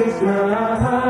Krishna